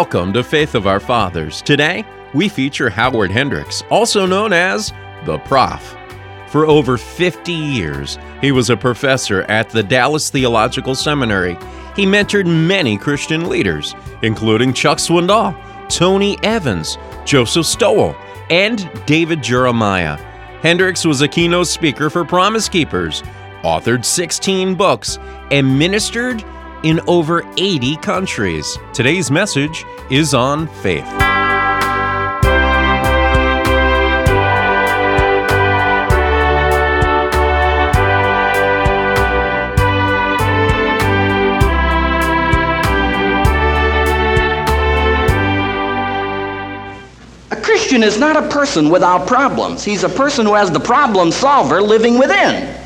Welcome to Faith of Our Fathers. Today, we feature Howard Hendricks, also known as the Prof. For over 50 years, he was a professor at the Dallas Theological Seminary. He mentored many Christian leaders, including Chuck Swindoll, Tony Evans, Joseph Stowell, and David Jeremiah. Hendricks was a keynote speaker for Promise Keepers, authored 16 books, and ministered in over 80 countries. Today's message is on faith. A Christian is not a person without problems. He's a person who has the problem solver living within.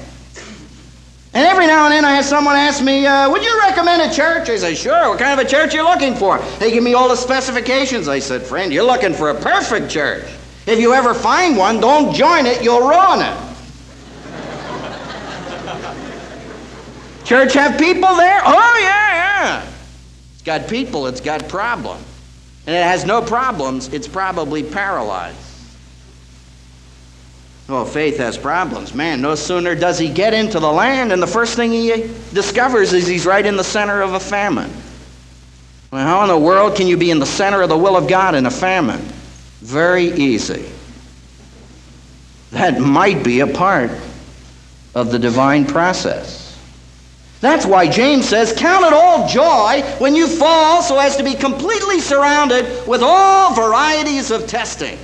And every now and then I have someone ask me, uh, would you recommend a church? I say, sure. What kind of a church you looking for? They give me all the specifications. I said, friend, you're looking for a perfect church. If you ever find one, don't join it, you'll ruin it. church have people there? Oh, yeah, yeah. It's got people, it's got problem. And it has no problems, it's probably paralyzed. Well, faith has problems. Man, no sooner does he get into the land, and the first thing he discovers is he's right in the center of a famine. Well, how in the world can you be in the center of the will of God in a famine? Very easy. That might be a part of the divine process. That's why James says, Count it all joy when you fall so as to be completely surrounded with all varieties of testing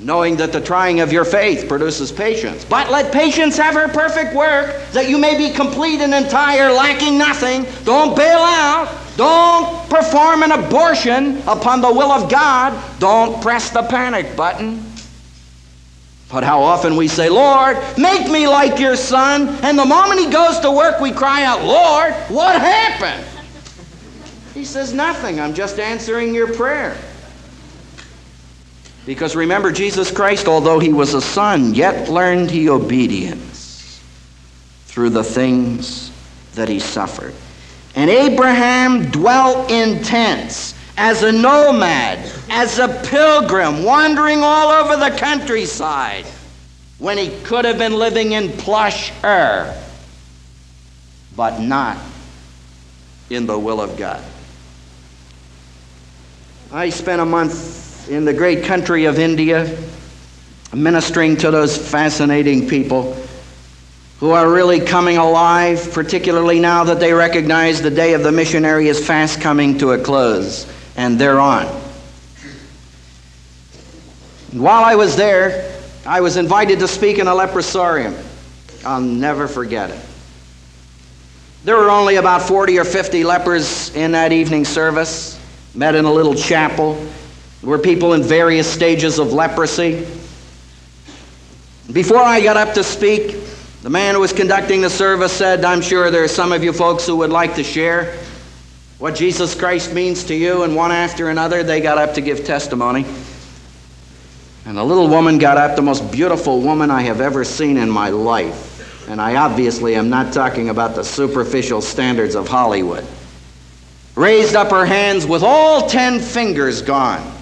knowing that the trying of your faith produces patience. But let patience have her perfect work, that you may be complete and entire, lacking nothing. Don't bail out. Don't perform an abortion upon the will of God. Don't press the panic button. But how often we say, Lord, make me like your son. And the moment he goes to work, we cry out, Lord, what happened? He says, Nothing. I'm just answering your prayer. Because remember, Jesus Christ, although he was a son, yet learned he obedience through the things that he suffered. And Abraham dwelt in tents as a nomad, as a pilgrim, wandering all over the countryside when he could have been living in plush Ur, but not in the will of God. I spent a month in the great country of India, ministering to those fascinating people who are really coming alive, particularly now that they recognize the day of the missionary is fast coming to a close, and they're on. While I was there, I was invited to speak in a leprosarium. I'll never forget it. There were only about 40 or 50 lepers in that evening service, met in a little chapel. There were people in various stages of leprosy. Before I got up to speak, the man who was conducting the service said, I'm sure there are some of you folks who would like to share what Jesus Christ means to you, and one after another they got up to give testimony. And a little woman got up, the most beautiful woman I have ever seen in my life. And I obviously am not talking about the superficial standards of Hollywood. Raised up her hands with all ten fingers gone.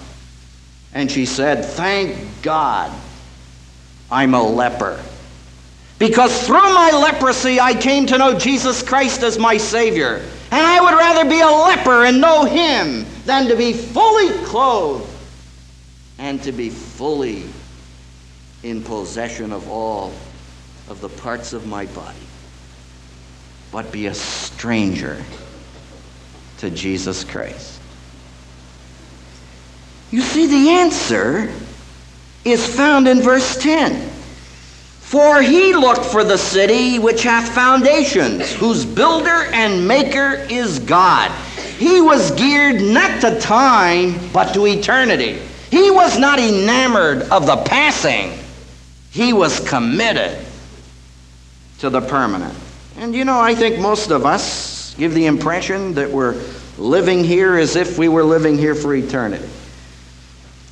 And she said, Thank God I'm a leper. Because through my leprosy, I came to know Jesus Christ as my Savior. And I would rather be a leper and know Him than to be fully clothed and to be fully in possession of all of the parts of my body, but be a stranger to Jesus Christ. You see, the answer is found in verse 10. For he looked for the city which hath foundations, whose builder and maker is God. He was geared not to time, but to eternity. He was not enamored of the passing, he was committed to the permanent. And you know, I think most of us give the impression that we're living here as if we were living here for eternity.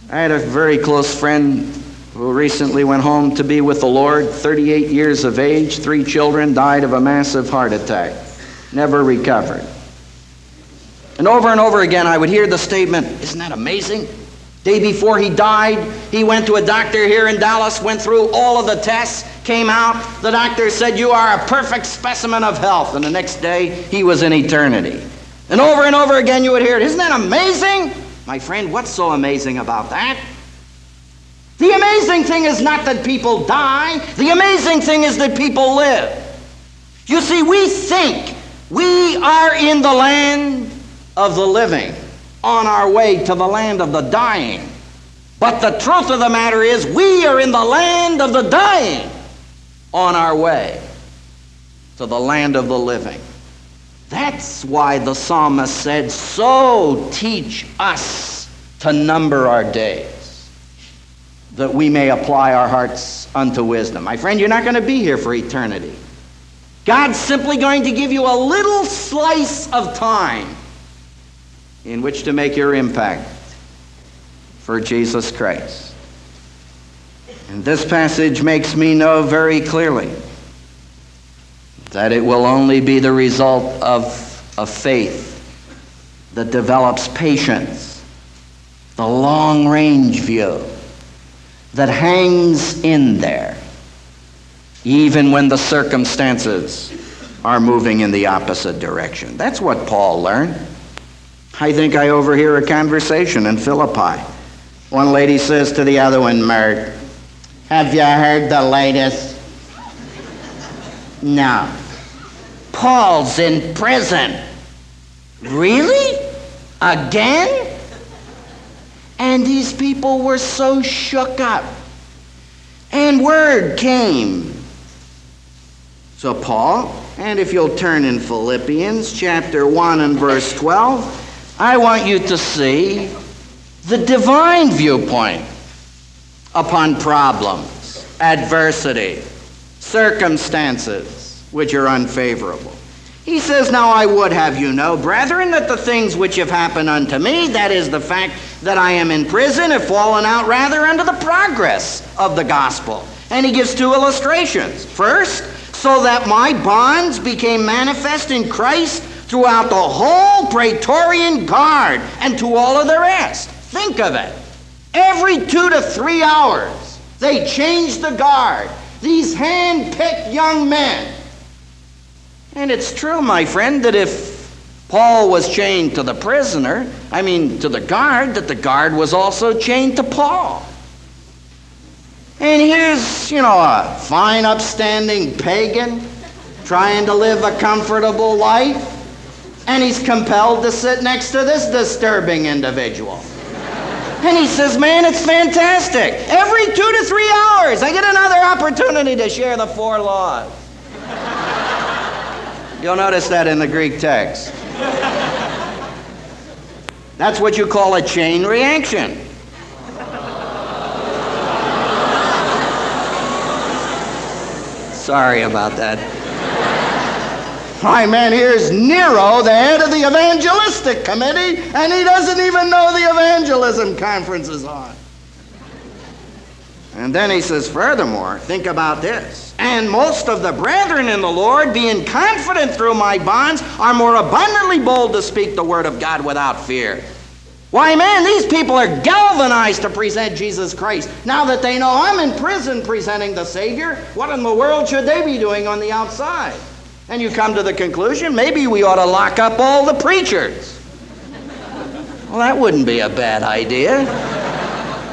I had a very close friend who recently went home to be with the Lord, 38 years of age, three children, died of a massive heart attack, never recovered. And over and over again, I would hear the statement, Isn't that amazing? Day before he died, he went to a doctor here in Dallas, went through all of the tests, came out. The doctor said, You are a perfect specimen of health. And the next day, he was in eternity. And over and over again, you would hear it. Isn't that amazing? My friend, what's so amazing about that? The amazing thing is not that people die, the amazing thing is that people live. You see, we think we are in the land of the living, on our way to the land of the dying. But the truth of the matter is, we are in the land of the dying, on our way to the land of the living. That's why the psalmist said, So teach us to number our days, that we may apply our hearts unto wisdom. My friend, you're not going to be here for eternity. God's simply going to give you a little slice of time in which to make your impact for Jesus Christ. And this passage makes me know very clearly that it will only be the result of a faith that develops patience, the long range view that hangs in there, even when the circumstances are moving in the opposite direction. That's what Paul learned. I think I overhear a conversation in Philippi. One lady says to the other one, Mert, have you heard the latest? No. Paul's in prison. Really? Again? And these people were so shook up. And word came. So, Paul, and if you'll turn in Philippians chapter 1 and verse 12, I want you to see the divine viewpoint upon problems, adversity, circumstances which are unfavorable. He says, Now I would have you know, brethren, that the things which have happened unto me, that is the fact that I am in prison, have fallen out rather unto the progress of the gospel. And he gives two illustrations. First, so that my bonds became manifest in Christ throughout the whole Praetorian Guard and to all of the rest. Think of it. Every two to three hours, they changed the guard. These hand picked young men. And it's true, my friend, that if Paul was chained to the prisoner, I mean to the guard, that the guard was also chained to Paul. And here's, you know, a fine, upstanding pagan trying to live a comfortable life, and he's compelled to sit next to this disturbing individual. And he says, Man, it's fantastic. Every two to three hours, I get another opportunity to share the four laws. You'll notice that in the Greek text. That's what you call a chain reaction. Sorry about that. Hi, man, here's Nero, the head of the evangelistic committee, and he doesn't even know the evangelism conference is on. And then he says, furthermore, think about this. And most of the brethren in the Lord, being confident through my bonds, are more abundantly bold to speak the word of God without fear. Why, man, these people are galvanized to present Jesus Christ. Now that they know I'm in prison presenting the Savior, what in the world should they be doing on the outside? And you come to the conclusion maybe we ought to lock up all the preachers. Well, that wouldn't be a bad idea.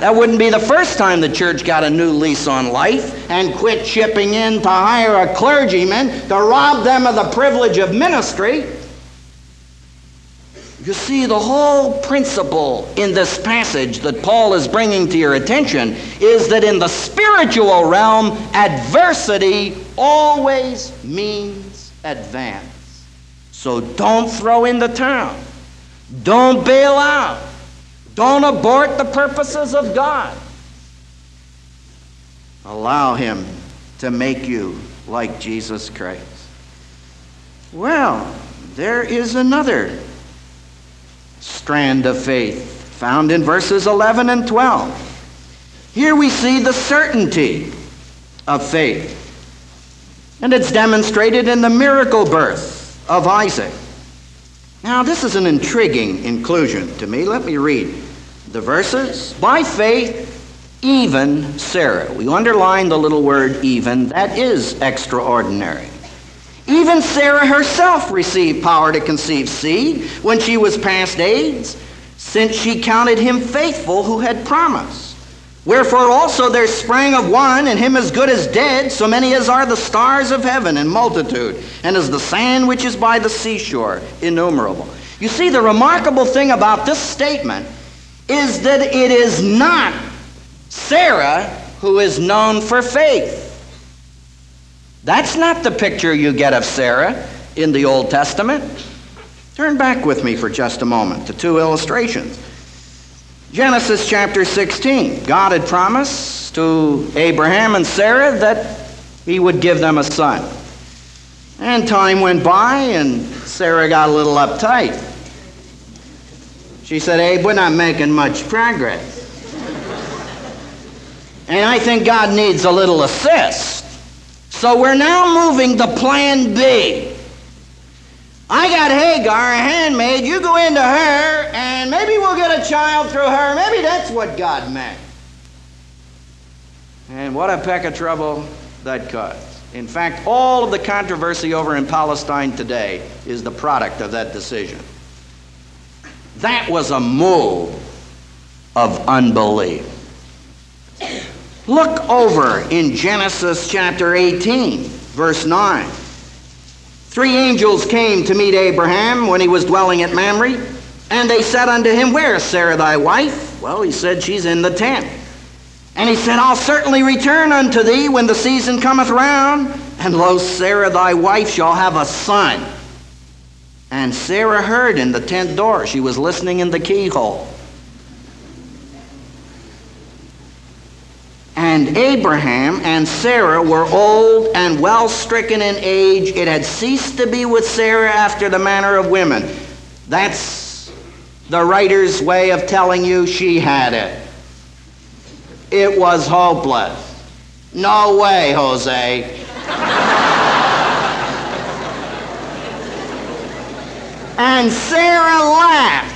That wouldn't be the first time the church got a new lease on life and quit chipping in to hire a clergyman to rob them of the privilege of ministry. You see, the whole principle in this passage that Paul is bringing to your attention is that in the spiritual realm, adversity always means advance. So don't throw in the towel. Don't bail out. Don't abort the purposes of God. Allow Him to make you like Jesus Christ. Well, there is another strand of faith found in verses 11 and 12. Here we see the certainty of faith. And it's demonstrated in the miracle birth of Isaac. Now, this is an intriguing inclusion to me. Let me read the verses. By faith, even Sarah. We underline the little word even. That is extraordinary. Even Sarah herself received power to conceive seed when she was past age, since she counted him faithful who had promised. Wherefore also there sprang of one, and him as good as dead, so many as are the stars of heaven in multitude, and as the sand which is by the seashore, innumerable. You see, the remarkable thing about this statement is that it is not Sarah who is known for faith. That's not the picture you get of Sarah in the Old Testament. Turn back with me for just a moment to two illustrations. Genesis chapter 16. God had promised to Abraham and Sarah that he would give them a son. And time went by, and Sarah got a little uptight. She said, Abe, we're not making much progress. and I think God needs a little assist. So we're now moving to plan B. I got Hagar, a handmaid. You go into her, and maybe we'll get a child through her. Maybe that's what God meant. And what a peck of trouble that caused. In fact, all of the controversy over in Palestine today is the product of that decision. That was a move of unbelief. Look over in Genesis chapter 18, verse 9. Three angels came to meet Abraham when he was dwelling at Mamre, and they said unto him, Where is Sarah thy wife? Well, he said, She's in the tent. And he said, I'll certainly return unto thee when the season cometh round, and lo, Sarah thy wife shall have a son. And Sarah heard in the tent door. She was listening in the keyhole. And Abraham and Sarah were old and well stricken in age. It had ceased to be with Sarah after the manner of women. That's the writer's way of telling you she had it. It was hopeless. No way, Jose. and Sarah laughed.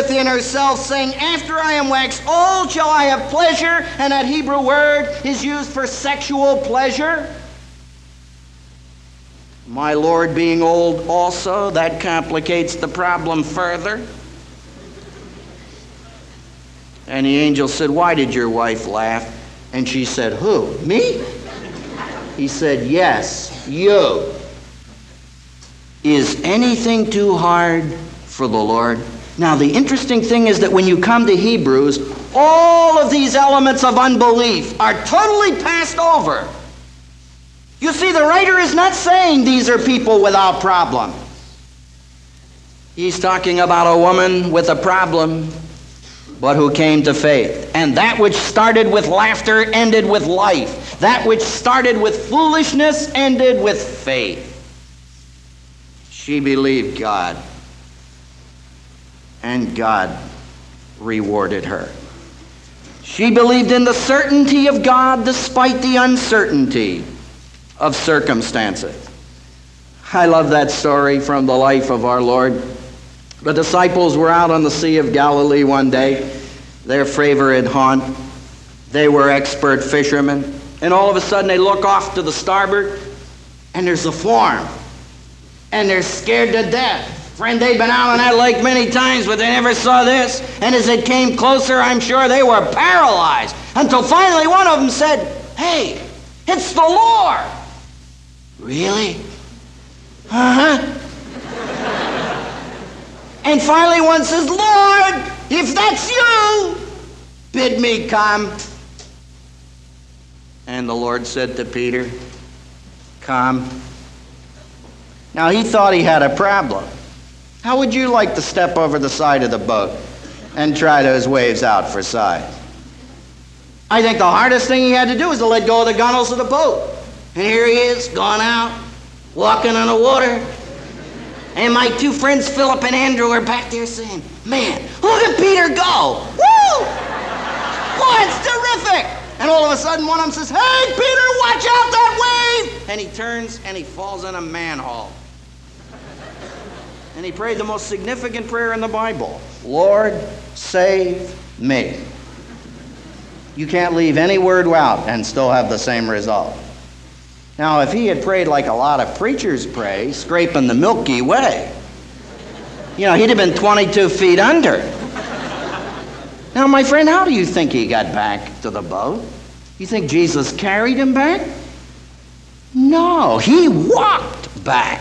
Within herself, saying, After I am waxed old, shall I have pleasure? And that Hebrew word is used for sexual pleasure. My Lord being old also, that complicates the problem further. And the angel said, Why did your wife laugh? And she said, Who? Me? He said, Yes, you. Is anything too hard for the Lord? Now, the interesting thing is that when you come to Hebrews, all of these elements of unbelief are totally passed over. You see, the writer is not saying these are people without problem. He's talking about a woman with a problem, but who came to faith. And that which started with laughter ended with life. That which started with foolishness ended with faith. She believed God and God rewarded her. She believed in the certainty of God despite the uncertainty of circumstances. I love that story from the life of our Lord. The disciples were out on the Sea of Galilee one day, their favorite haunt. They were expert fishermen. And all of a sudden they look off to the starboard, and there's a form. And they're scared to death. Friend, they'd been out on that lake many times, but they never saw this. And as it came closer, I'm sure they were paralyzed. Until finally one of them said, Hey, it's the Lord. Really? Uh huh. and finally one says, Lord, if that's you, bid me come. And the Lord said to Peter, Come. Now he thought he had a problem. How would you like to step over the side of the boat and try those waves out for size? I think the hardest thing he had to do was to let go of the gunnels of the boat. And here he is, gone out, walking on the water. And my two friends, Philip and Andrew, are back there saying, Man, look at Peter go! Woo! Boy, it's terrific! And all of a sudden, one of them says, Hey, Peter, watch out that wave! And he turns and he falls in a manhole. And he prayed the most significant prayer in the Bible Lord, save me. You can't leave any word out and still have the same result. Now, if he had prayed like a lot of preachers pray, scraping the Milky Way, you know, he'd have been 22 feet under. Now, my friend, how do you think he got back to the boat? You think Jesus carried him back? No, he walked back.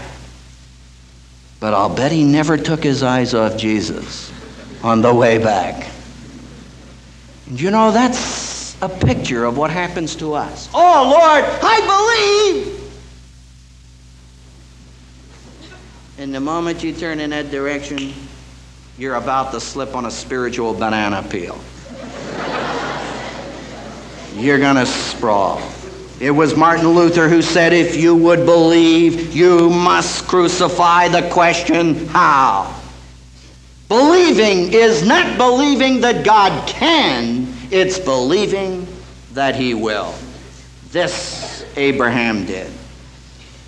But I'll bet he never took his eyes off Jesus on the way back. And you know, that's a picture of what happens to us. Oh, Lord, I believe. And the moment you turn in that direction, you're about to slip on a spiritual banana peel. you're going to sprawl. It was Martin Luther who said, If you would believe, you must crucify the question, how? Believing is not believing that God can, it's believing that He will. This Abraham did.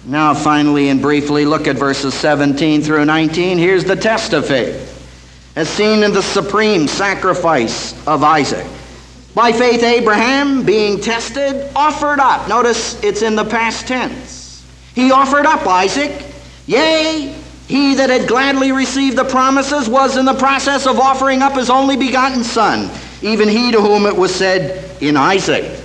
Now, finally and briefly, look at verses 17 through 19. Here's the test of faith, as seen in the supreme sacrifice of Isaac. By faith, Abraham, being tested, offered up. Notice it's in the past tense. He offered up Isaac. Yea, he that had gladly received the promises was in the process of offering up his only begotten son, even he to whom it was said, In Isaac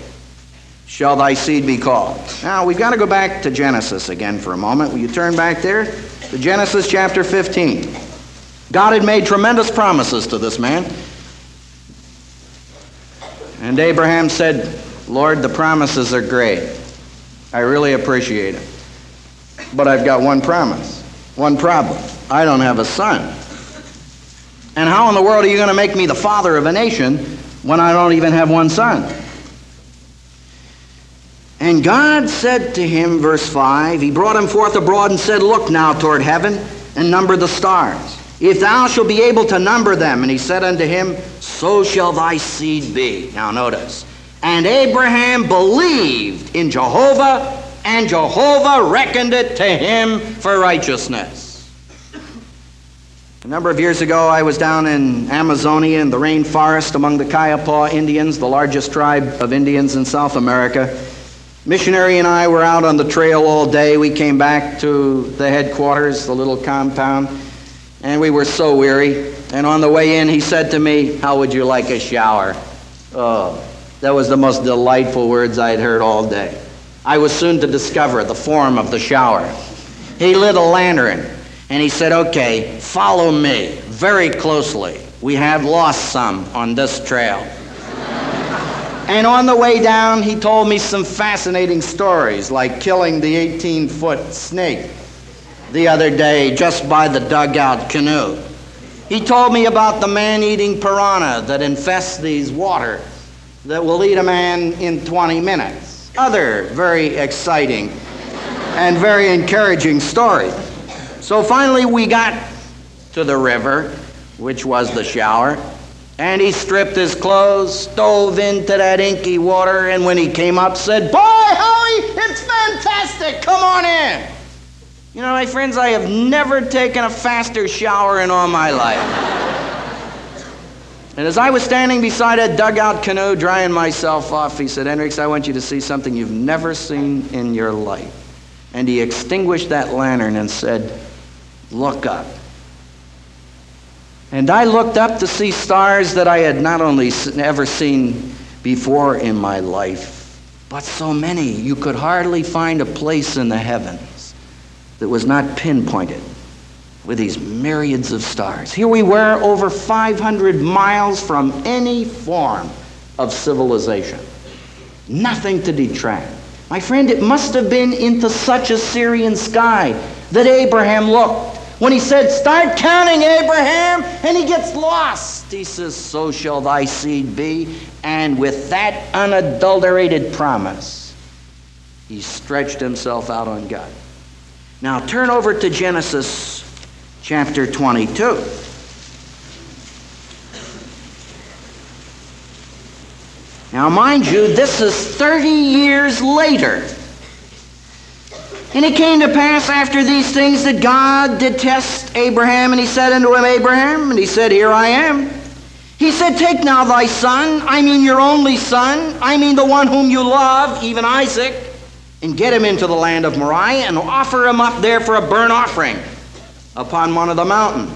shall thy seed be called. Now, we've got to go back to Genesis again for a moment. Will you turn back there to Genesis chapter 15? God had made tremendous promises to this man. And Abraham said, Lord, the promises are great. I really appreciate it. But I've got one promise, one problem. I don't have a son. And how in the world are you going to make me the father of a nation when I don't even have one son? And God said to him, verse 5, He brought him forth abroad and said, Look now toward heaven and number the stars if thou shalt be able to number them. And he said unto him, So shall thy seed be. Now notice. And Abraham believed in Jehovah, and Jehovah reckoned it to him for righteousness. A number of years ago, I was down in Amazonia in the rainforest among the Kayapo Indians, the largest tribe of Indians in South America. Missionary and I were out on the trail all day. We came back to the headquarters, the little compound and we were so weary. And on the way in, he said to me, How would you like a shower? Oh, that was the most delightful words I had heard all day. I was soon to discover the form of the shower. He lit a lantern and he said, Okay, follow me very closely. We have lost some on this trail. and on the way down, he told me some fascinating stories, like killing the 18 foot snake the other day just by the dugout canoe. He told me about the man eating piranha that infests these waters that will eat a man in 20 minutes. Other very exciting and very encouraging stories. So finally, we got to the river, which was the shower, and he stripped his clothes, dove into that inky water, and when he came up, said, Boy, Howie, it's fantastic! Come on in! You know, my friends, I have never taken a faster shower in all my life. and as I was standing beside a dugout canoe drying myself off, he said, Hendricks, I want you to see something you've never seen in your life. And he extinguished that lantern and said, Look up. And I looked up to see stars that I had not only ever seen before in my life, but so many you could hardly find a place in the heavens that was not pinpointed with these myriads of stars. Here we were over 500 miles from any form of civilization. Nothing to detract. My friend, it must have been into such a Syrian sky that Abraham looked. When he said, Start counting, Abraham, and he gets lost. He says, So shall thy seed be. And with that unadulterated promise, he stretched himself out on God. Now turn over to Genesis chapter 22. Now, mind you, this is 30 years later. And it came to pass after these things that God did test Abraham, and he said unto him, Abraham, and he said, Here I am. He said, Take now thy son, I mean your only son, I mean the one whom you love, even Isaac, and get him into the land of Moriah, and offer him up there for a burnt offering upon one of the mountains,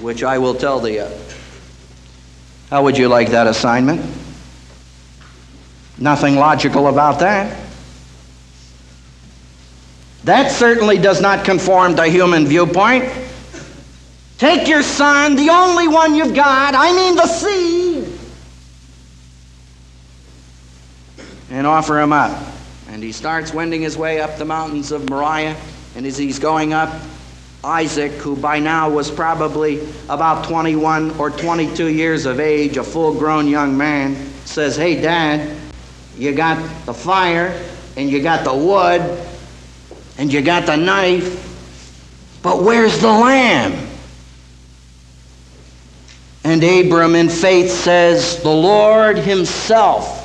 which I will tell thee of. How would you like that assignment? Nothing logical about that. That certainly does not conform to human viewpoint. Take your son, the only one you've got, I mean the seed, and offer him up. And he starts wending his way up the mountains of Moriah. And as he's going up, Isaac, who by now was probably about 21 or 22 years of age, a full grown young man, says, Hey, Dad, you got the fire and you got the wood and you got the knife, but where's the lamb? And Abram in faith says, The Lord Himself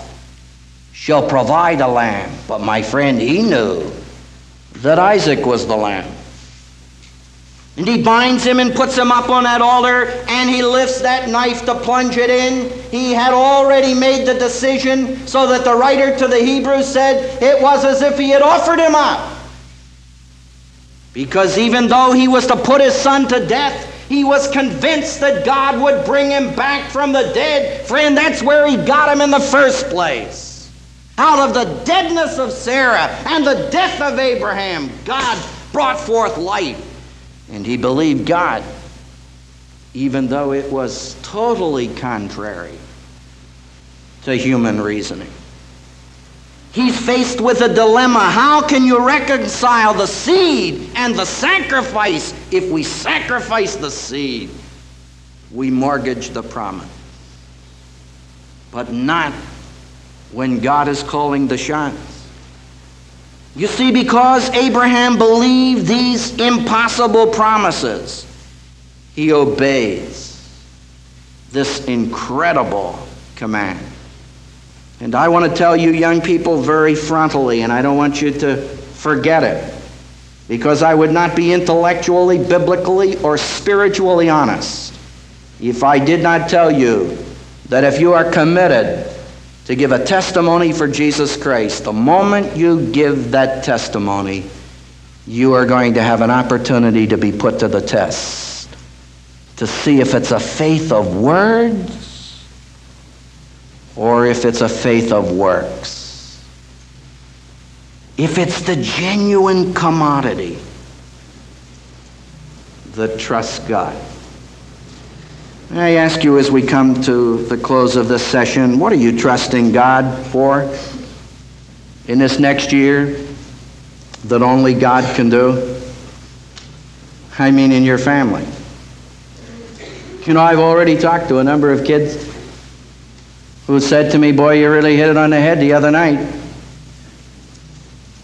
shall provide a lamb. But my friend, he knew that Isaac was the lamb. And he binds him and puts him up on that altar, and he lifts that knife to plunge it in. He had already made the decision, so that the writer to the Hebrews said it was as if he had offered him up. Because even though he was to put his son to death, he was convinced that God would bring him back from the dead. Friend, that's where he got him in the first place. Out of the deadness of Sarah and the death of Abraham, God brought forth life. And he believed God, even though it was totally contrary to human reasoning. He's faced with a dilemma. How can you reconcile the seed and the sacrifice? If we sacrifice the seed, we mortgage the promise. But not when God is calling the shots. You see, because Abraham believed these impossible promises, he obeys this incredible command. And I want to tell you, young people, very frontally, and I don't want you to forget it, because I would not be intellectually, biblically, or spiritually honest if I did not tell you that if you are committed to give a testimony for Jesus Christ, the moment you give that testimony, you are going to have an opportunity to be put to the test to see if it's a faith of words or if it's a faith of works. If it's the genuine commodity that trusts God. I ask you as we come to the close of this session, what are you trusting God for in this next year that only God can do? I mean, in your family. You know, I've already talked to a number of kids who said to me, Boy, you really hit it on the head the other night.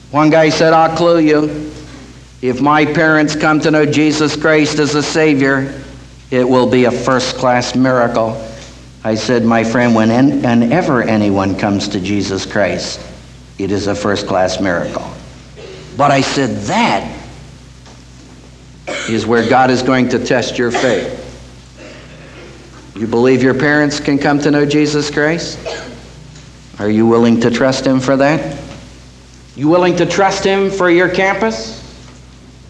One guy said, I'll clue you. If my parents come to know Jesus Christ as a Savior, it will be a first class miracle. I said, My friend, when and ever anyone comes to Jesus Christ, it is a first class miracle. But I said, That is where God is going to test your faith. You believe your parents can come to know Jesus Christ? Are you willing to trust Him for that? You willing to trust Him for your campus?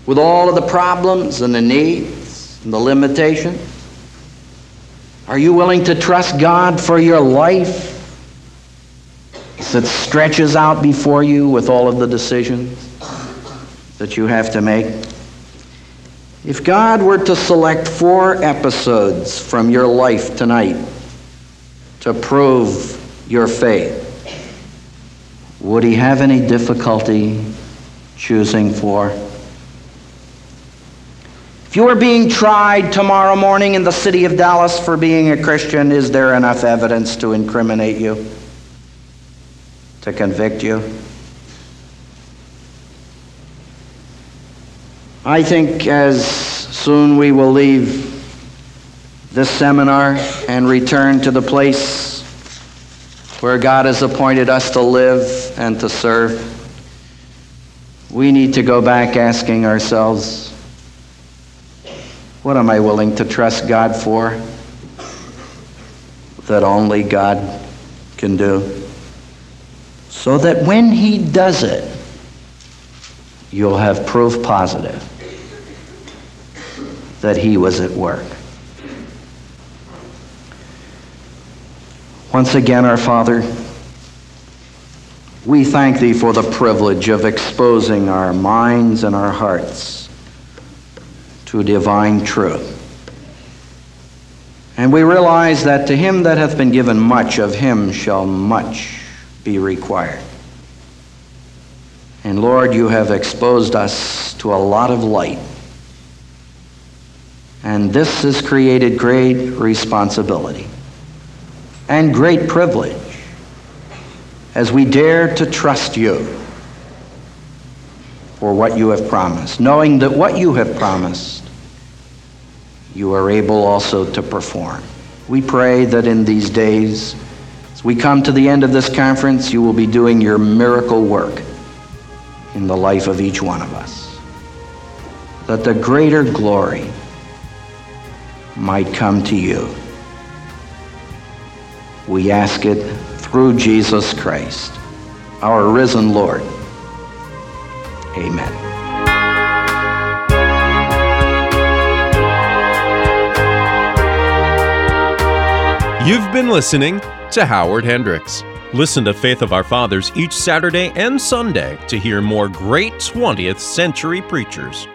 With all of the problems and the needs and the limitation? Are you willing to trust God for your life that stretches out before you with all of the decisions that you have to make? If God were to select four episodes from your life tonight to prove your faith, would he have any difficulty choosing four? If you were being tried tomorrow morning in the city of Dallas for being a Christian, is there enough evidence to incriminate you, to convict you? I think as soon we will leave this seminar and return to the place where God has appointed us to live and to serve, we need to go back asking ourselves, what am I willing to trust God for that only God can do? So that when He does it, you'll have proof positive that He was at work. Once again, our Father, we thank Thee for the privilege of exposing our minds and our hearts to divine truth. And we realize that to him that hath been given much, of him shall much be required. And Lord, you have exposed us to a lot of light. And this has created great responsibility and great privilege as we dare to trust you for what you have promised, knowing that what you have promised, you are able also to perform. We pray that in these days, as we come to the end of this conference, you will be doing your miracle work in the life of each one of us. That the greater glory might come to you. We ask it through Jesus Christ, our risen Lord. Amen. You've been listening to Howard Hendricks. Listen to Faith of Our Fathers each Saturday and Sunday to hear more great 20th century preachers.